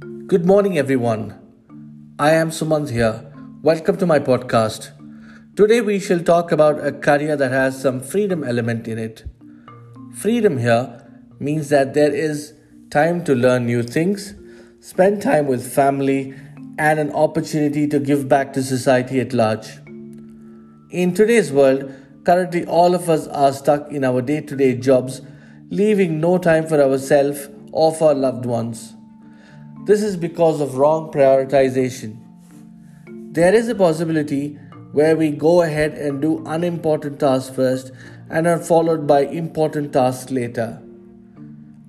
Good morning, everyone. I am Sumant here. Welcome to my podcast. Today, we shall talk about a career that has some freedom element in it. Freedom here means that there is time to learn new things, spend time with family, and an opportunity to give back to society at large. In today's world, currently all of us are stuck in our day to day jobs, leaving no time for ourselves or for our loved ones. This is because of wrong prioritization. There is a possibility where we go ahead and do unimportant tasks first and are followed by important tasks later.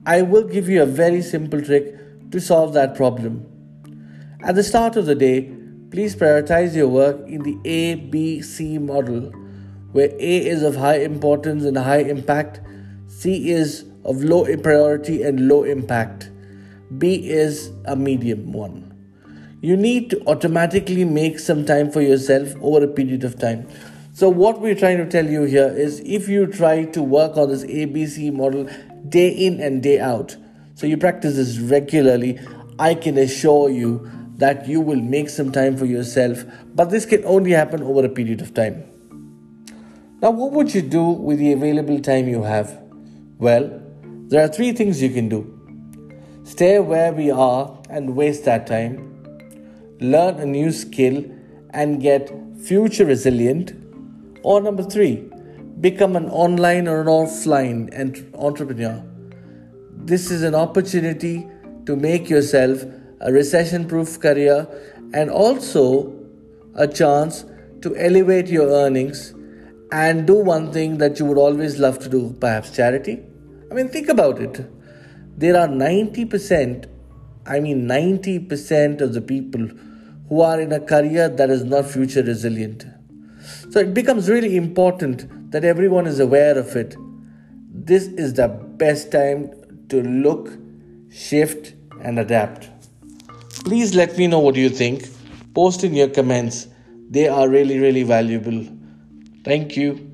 I will give you a very simple trick to solve that problem. At the start of the day, please prioritize your work in the A B C model, where A is of high importance and high impact, C is of low priority and low impact, B is a medium one. You need to automatically make some time for yourself over a period of time. So, what we're trying to tell you here is if you try to work on this ABC model day in and day out, so you practice this regularly, I can assure you that you will make some time for yourself, but this can only happen over a period of time. Now, what would you do with the available time you have? Well, there are three things you can do stay where we are and waste that time, learn a new skill and get future resilient, or number three, become an online or an offline entrepreneur. This is an opportunity to make yourself a recession proof career, and also a chance to elevate your earnings and do one thing that you would always love to do, perhaps charity. I mean, think about it. There are 90%, I mean, 90% of the people who are in a career that is not future resilient. So it becomes really important that everyone is aware of it. This is the best time to look, shift, and adapt. Please let me know what you think. Post in your comments. They are really, really valuable. Thank you.